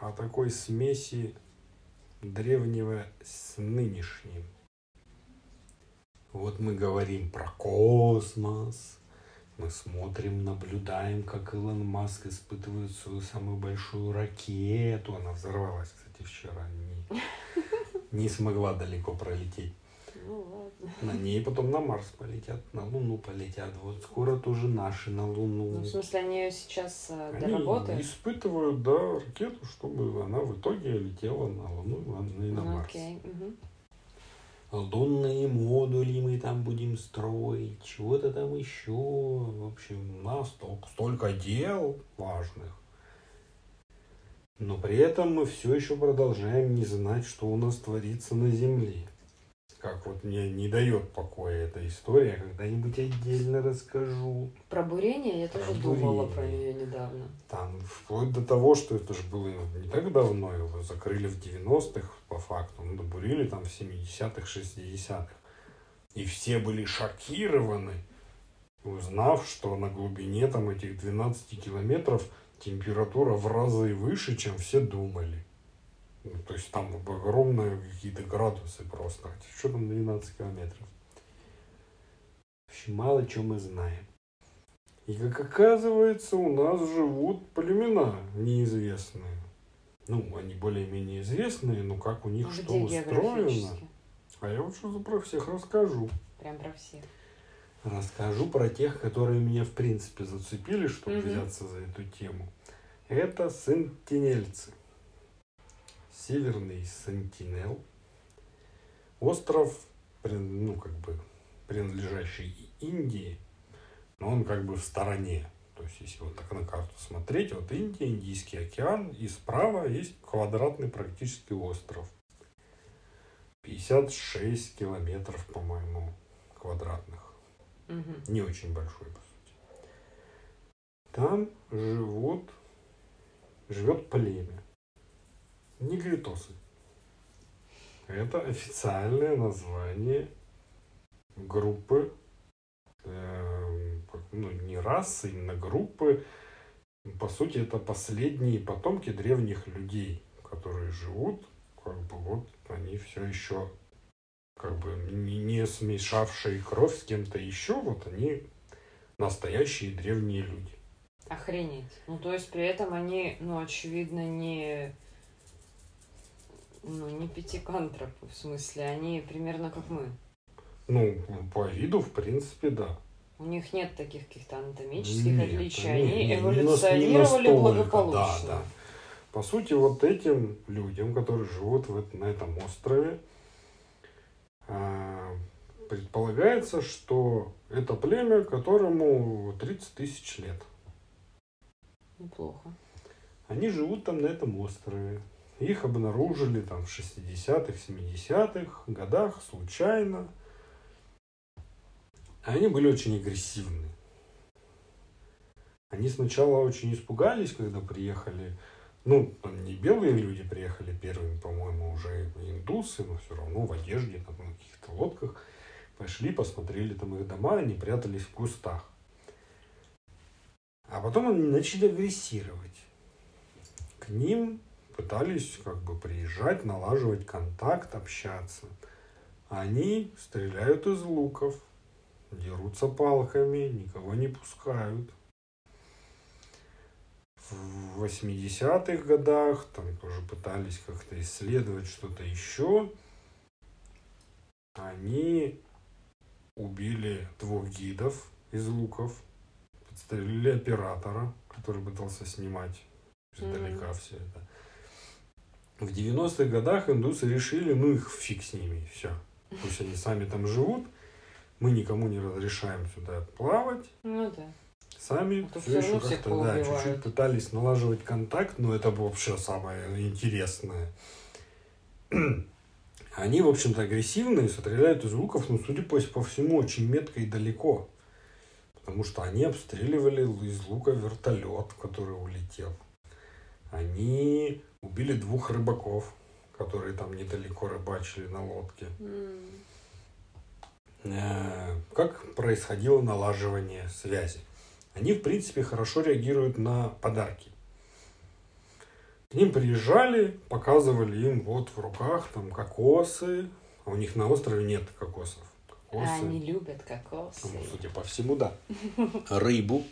о такой смеси древнего с нынешним. Вот мы говорим про космос, мы смотрим, наблюдаем, как Илон Маск испытывает свою самую большую ракету. Она взорвалась, кстати, вчера. Не, не смогла далеко пролететь. Ну, ладно. На ней потом на Марс полетят, на Луну полетят. Вот скоро тоже наши на Луну. Ну, в смысле, они ее сейчас э, Они доработают? испытывают, да, ракету, чтобы она в итоге летела на Луну и на Ну, Марс. окей. мгм. Лунные модули мы там будем строить, чего-то там еще. В общем, у нас столько дел важных. Но при этом мы все еще продолжаем не знать, что у нас творится на Земле. Как вот мне не дает покоя эта история, когда-нибудь отдельно расскажу. Про бурение я тоже Про думала бурение. про нее недавно. Там вплоть до того, что это же было не так давно, его закрыли в 90-х по факту, ну, добурили там в 70-х, 60-х. И все были шокированы, узнав, что на глубине там этих 12 километров температура в разы выше, чем все думали. Ну, то есть там огромные какие-то градусы просто. Хотя Что там 12 километров? В общем, мало чего мы знаем. И как оказывается, у нас живут племена неизвестные. Ну, они более-менее известные, но как у них А что устроено. А я вот что про всех расскажу. Прям про всех. Расскажу про тех, которые меня в принципе зацепили, чтобы Мгм. взяться за эту тему. Это сентинельцы. Северный Сентинел. Остров, ну, как бы, принадлежащий Индии, но он как бы в стороне. То есть, если вот так на карту смотреть, вот Индия, Индийский океан, и справа есть квадратный практически остров. 56 километров, по-моему, квадратных. Мгм. Не очень большой, по сути. Там живут, живет племя. Негритосы. Это официальное название группы, эм, ну, не расы, именно группы. По сути, это последние потомки древних людей, которые живут, как бы вот они все еще как бы не смешавшие кровь с кем-то еще, вот они настоящие древние люди. Охренеть. Ну, то есть при этом они, ну, очевидно, не... Ну, не пятикантропы, в смысле, они примерно как мы. Ну, по виду, в принципе, да. У них нет таких каких-то анатомических Нет, отличий. не- Они не- не не эволюционировали настолько, благополучно. да, да. По сути, вот этим людям, которые живут в, на этом острове, а, предполагается, что это племя, которому 30 тысяч лет. Неплохо. Они живут там на этом острове. Их обнаружили там в 60-х, 70-х годах случайно. Они были очень агрессивны. Они сначала очень испугались, когда приехали, ну, там не белые люди приехали первыми, по-моему, уже индусы, но все равно в одежде, там, на каких-то лодках. Пошли, посмотрели там их дома, они прятались в кустах. А потом они начали агрессировать. К ним пытались как бы приезжать, налаживать контакт, общаться. Они стреляют из луков, дерутся палками, никого не пускают. В 80-х годах там тоже пытались как-то исследовать что-то еще. Они убили двух гидов из луков, подстрелили оператора, который пытался снимать издалека все это. В 90-х годах индусы решили, ну их фиг с ними, все. Пусть они сами там живут, мы никому не разрешаем сюда плавать. Ну да. сами А все еще как-то да, чуть-чуть пытались налаживать контакт, но это вообще самое интересное. Они, в общем-то, агрессивные, стреляют из луков, но, судя по, по всему, очень метко и далеко. Потому что они обстреливали из лука вертолет, который улетел. Они убили двух рыбаков, которые там недалеко рыбачили на лодке. Э, Как происходило налаживание связи? Они, в принципе, хорошо реагируют на подарки. К ним приезжали, показывали им вот в руках там кокосы. А у них на острове нет кокосов. Кокосы. Они любят кокосы. Ну, судя по всему, да. Рыбу.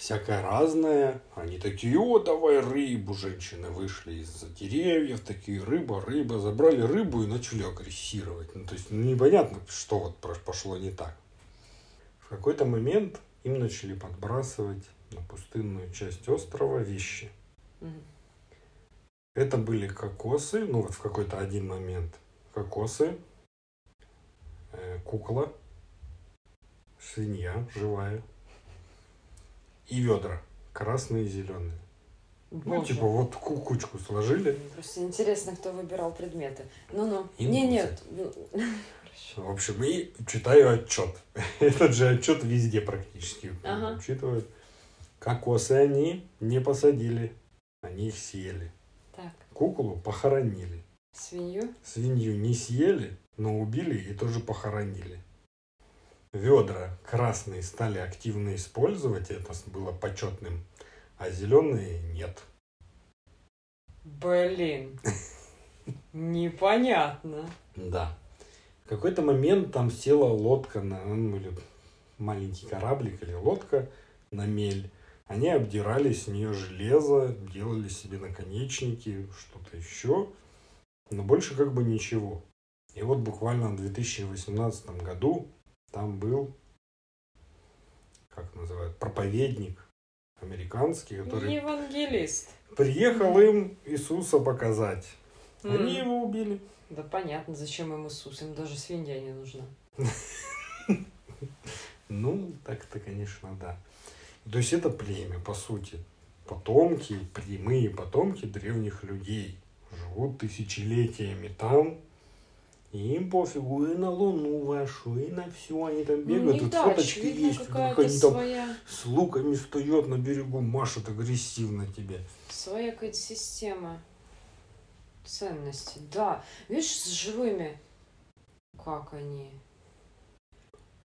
Всякое разное. Они такие, о, давай рыбу. Женщины вышли из-за деревьев, такие, рыба, рыба. Забрали рыбу и начали агрессировать. Ну, то есть, ну, непонятно, что вот пошло не так. В какой-то момент им начали подбрасывать на пустынную часть острова вещи. Мгм. Это были кокосы, ну вот в какой-то один момент. Кокосы, э, кукла, свинья живая и ведра красные и зеленые. Ну, Боже. типа вот ку- кучку сложили. Просто интересно, кто выбирал предметы. Ну-ну. Не, нет. В общем, и читаю отчет. Этот же отчет везде практически Ага. учитывают. Кокосы они не посадили, они их съели. Так, Куклу похоронили. свинью. Свинью не съели, но убили и тоже похоронили. Ведра красные стали активно использовать, это было почетным, а зеленые нет. Блин. Непонятно. Да. В какой-то момент там села лодка, на, ну, или маленький кораблик или лодка на мель. Они обдирали с нее железо, делали себе наконечники, что-то еще. Но больше как бы ничего. И вот буквально в 2018 году там был, как называют, проповедник американский, который Евангелист. приехал им Иисуса показать. Они М. его убили. Да понятно, зачем им Иисус, им даже свинья не нужна. Ну, так-то, конечно, да. То есть это племя, по сути. Потомки, прямые потомки древних людей. Живут тысячелетиями там. Им пофигу и на Луну вашу, и на все. Они там Ну, бегают. них Тут дача, фоточки есть. как они там своя, с луками стоят на берегу, машут агрессивно тебе. своя какая-то система ценностей. Да, видишь, с живыми, как они.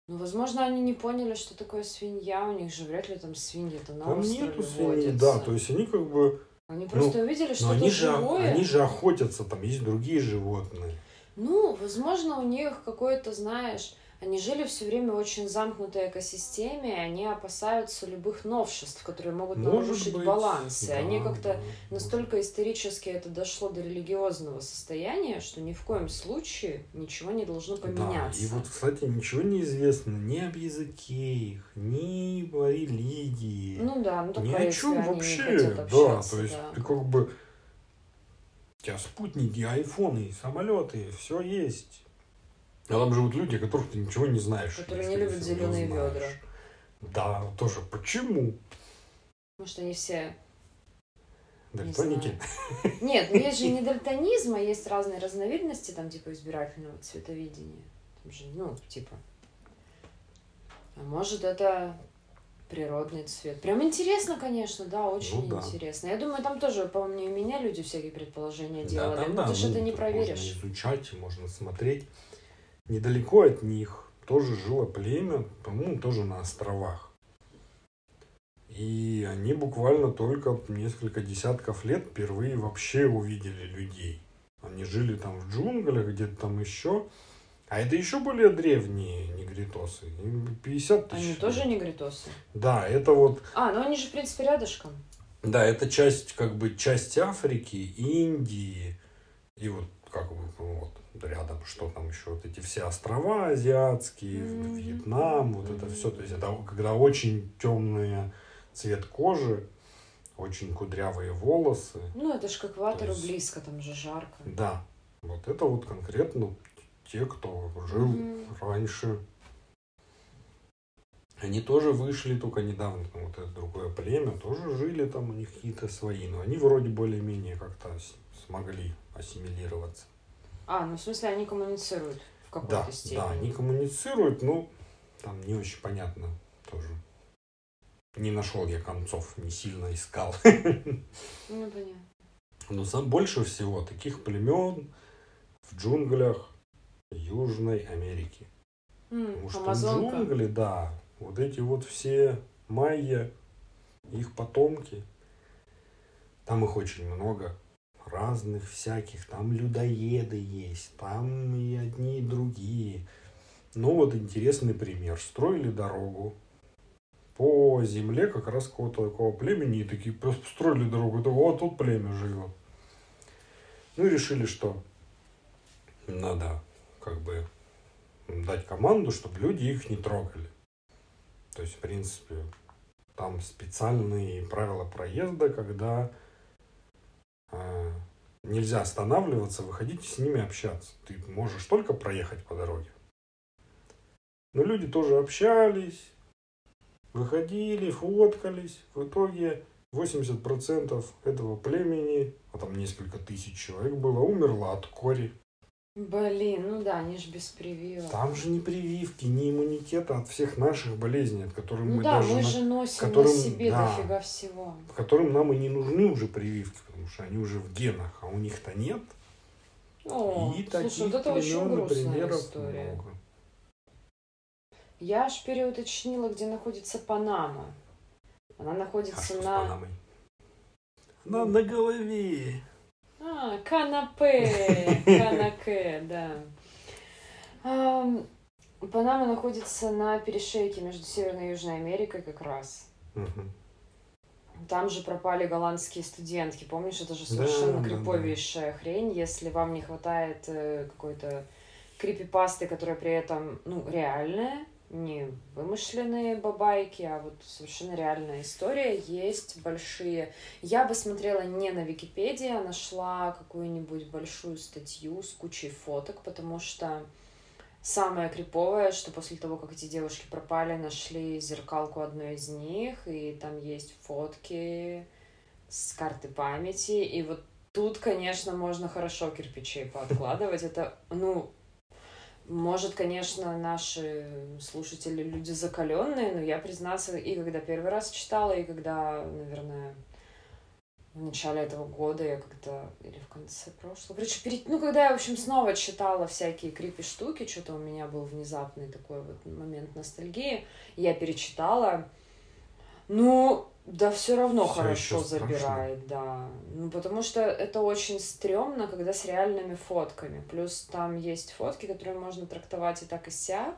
Ну, возможно, они не поняли, что такое свинья. У них же вряд ли там свиньи-то на Там острове нету водятся. да. То есть они как бы... Они просто увидели Но что-то они же, живое. они же охотятся, там есть другие животные. Ну, возможно, у них какое-то, знаешь, они жили все время в очень замкнутой экосистеме, и они опасаются любых новшеств, которые могут Может нарушить быть, баланс. И да, они как-то да, настолько исторически это дошло до религиозного состояния, что ни в коем случае ничего не должно поменяться. Да, и вот, кстати, ничего не известно ни об языке их, ни о религии, Ну да, ну ни только о если чем вообще. Да, то есть да. ты как бы... У тебя спутники, айфоны, самолеты, все есть. А там живут люди, о которых ты ничего не знаешь. Которые не любят всего, зеленые знаешь. ведра. Да, тоже почему? Может, они все... Дальтоники? Нет, ну есть же не дальтонизм, а есть разные разновидности, там, типа, избирательного цветовидения. Там же, ну, типа... А может, это природный цвет. Прям интересно, конечно, да, очень Ну да. интересно. Я думаю, там тоже, по-моему, и у меня люди всякие предположения Да, делали. да, ну, да, ты же ну, это не проверишь. Можно изучать, можно смотреть. Недалеко от них тоже жило племя, по-моему, тоже на островах. И они буквально только несколько десятков лет впервые вообще увидели людей. Они жили там в джунглях, где-то там еще. А это еще более древние негритосы. Им 50 тысяч. Они тоже негритосы? Да, это вот А, ну они же, в принципе, рядышком. да, это часть, как бы, часть Африки, Индии, и вот, как бы, ну, вот, рядом, что там еще, вот эти все острова азиатские, Мгм. Вьетнам, вот это Мгм. все, то есть это когда очень темный цвет кожи, очень кудрявые волосы, Ну, это ж к экватору То есть- близко, там же жарко. да, вот это вот конкретно те, кто жил Мгм. раньше. Они тоже вышли только недавно, там вот это другое племя, тоже жили там, у них какие-то свои, но они вроде более-менее как-то смогли ассимилироваться. А, ну в смысле они коммуницируют в какой-то Да, степени. да, они коммуницируют, но там не очень понятно тоже. Не нашел я концов, не сильно искал. Ну, понятно. Но сам больше всего таких племен в джунглях Южной Америки. М, Потому что Амазонка. джунгли, да, вот эти вот все майя, их потомки, там их очень много, разных всяких, там людоеды есть, там и одни, и другие. Ну вот интересный пример. Строили дорогу по земле как раз какого-то такого племени, и такие просто строили дорогу, это вот тут племя живет. Ну и решили, что надо как бы дать команду, чтобы люди их не трогали. То есть, в принципе, там специальные правила проезда, когда э, нельзя останавливаться, выходить с ними общаться. Ты можешь только проехать по дороге. Но люди тоже общались, выходили, фоткались. В итоге 80% этого племени, а там несколько тысяч человек было, умерло от кори. Блин, ну да, они же без прививок. Там же не прививки, не иммунитета от всех наших болезней, от которых Ну мы да, даже мы на- же носим которым- на себе да. дофига всего. которым нам и не нужны уже прививки, потому что они уже в генах, а у них-то нет. О, и слушай, таких вот это очень грустная примеров история. много. Я аж переуточнила, где находится Панама. Она А находится с на... Панамой? Она на голове. А, канапе, канаке, да. Ам, Панама находится на перешейке между Северной и Южной Америкой как раз. Там же пропали голландские студентки. Помнишь, это же Да, совершенно да, криповейшая хрень. Если вам не хватает э, какой-то крипипасты, которая при этом, ну, реальная, не вымышленные бабайки, а вот совершенно реальная история. Есть большие... Я бы смотрела не на Википедии, а нашла какую-нибудь большую статью с кучей фоток, потому что самое криповое, что после того, как эти девушки пропали, нашли зеркалку одной из них, и там есть фотки с карты памяти, и вот тут, конечно, можно хорошо кирпичей пооткладывать. Это, ну, может, конечно, наши слушатели люди закаленные, но я, признаться, и когда первый раз читала, и когда, наверное, в начале этого года я как-то, или в конце прошлого, короче, перед, ну, когда я, в общем, снова читала всякие крипи штуки, что-то у меня был внезапный такой вот момент ностальгии, я перечитала, ну, да все равно Всё хорошо забирает, да. Ну, потому что это очень стрёмно, когда с реальными фотками. Плюс там есть фотки, которые можно трактовать и так, и сяк.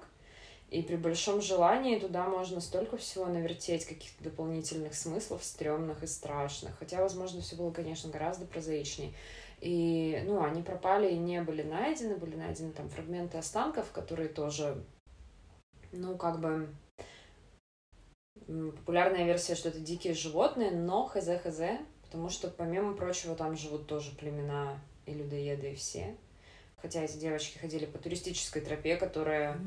И при большом желании туда можно столько всего навертеть, каких-то дополнительных смыслов, стрёмных и страшных. Хотя, возможно, все было, конечно, гораздо прозаичней. И, ну, они пропали и не были найдены. Были найдены там фрагменты останков, которые тоже, ну, как бы... Популярная версия, что это дикие животные, но хз-хз, потому что, помимо прочего, там живут тоже племена и людоеды, и все. Хотя эти девочки ходили по туристической тропе, которая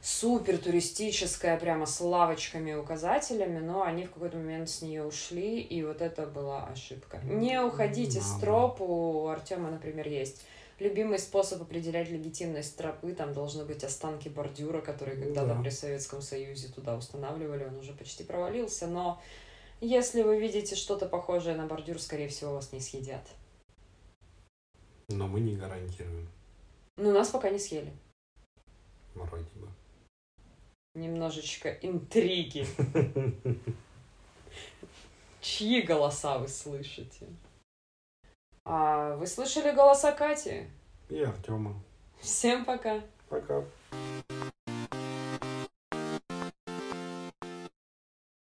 супер туристическая, прямо с лавочками и указателями, но они в какой-то момент с нее ушли, и вот это была ошибка. Не уходите с Мама. троп, у Артема, например, есть любимый способ определять легитимность тропы, там должны быть останки бордюра, которые когда-то Да. при Советском Союзе туда устанавливали, он уже почти провалился, но если вы видите что-то похожее на бордюр, скорее всего, вас не съедят. Но мы не гарантируем. Но нас пока не съели. Вроде бы. Немножечко интриги. Чьи голоса вы слышите? А вы слышали голоса Кати? И Артема. Всем пока. Пока.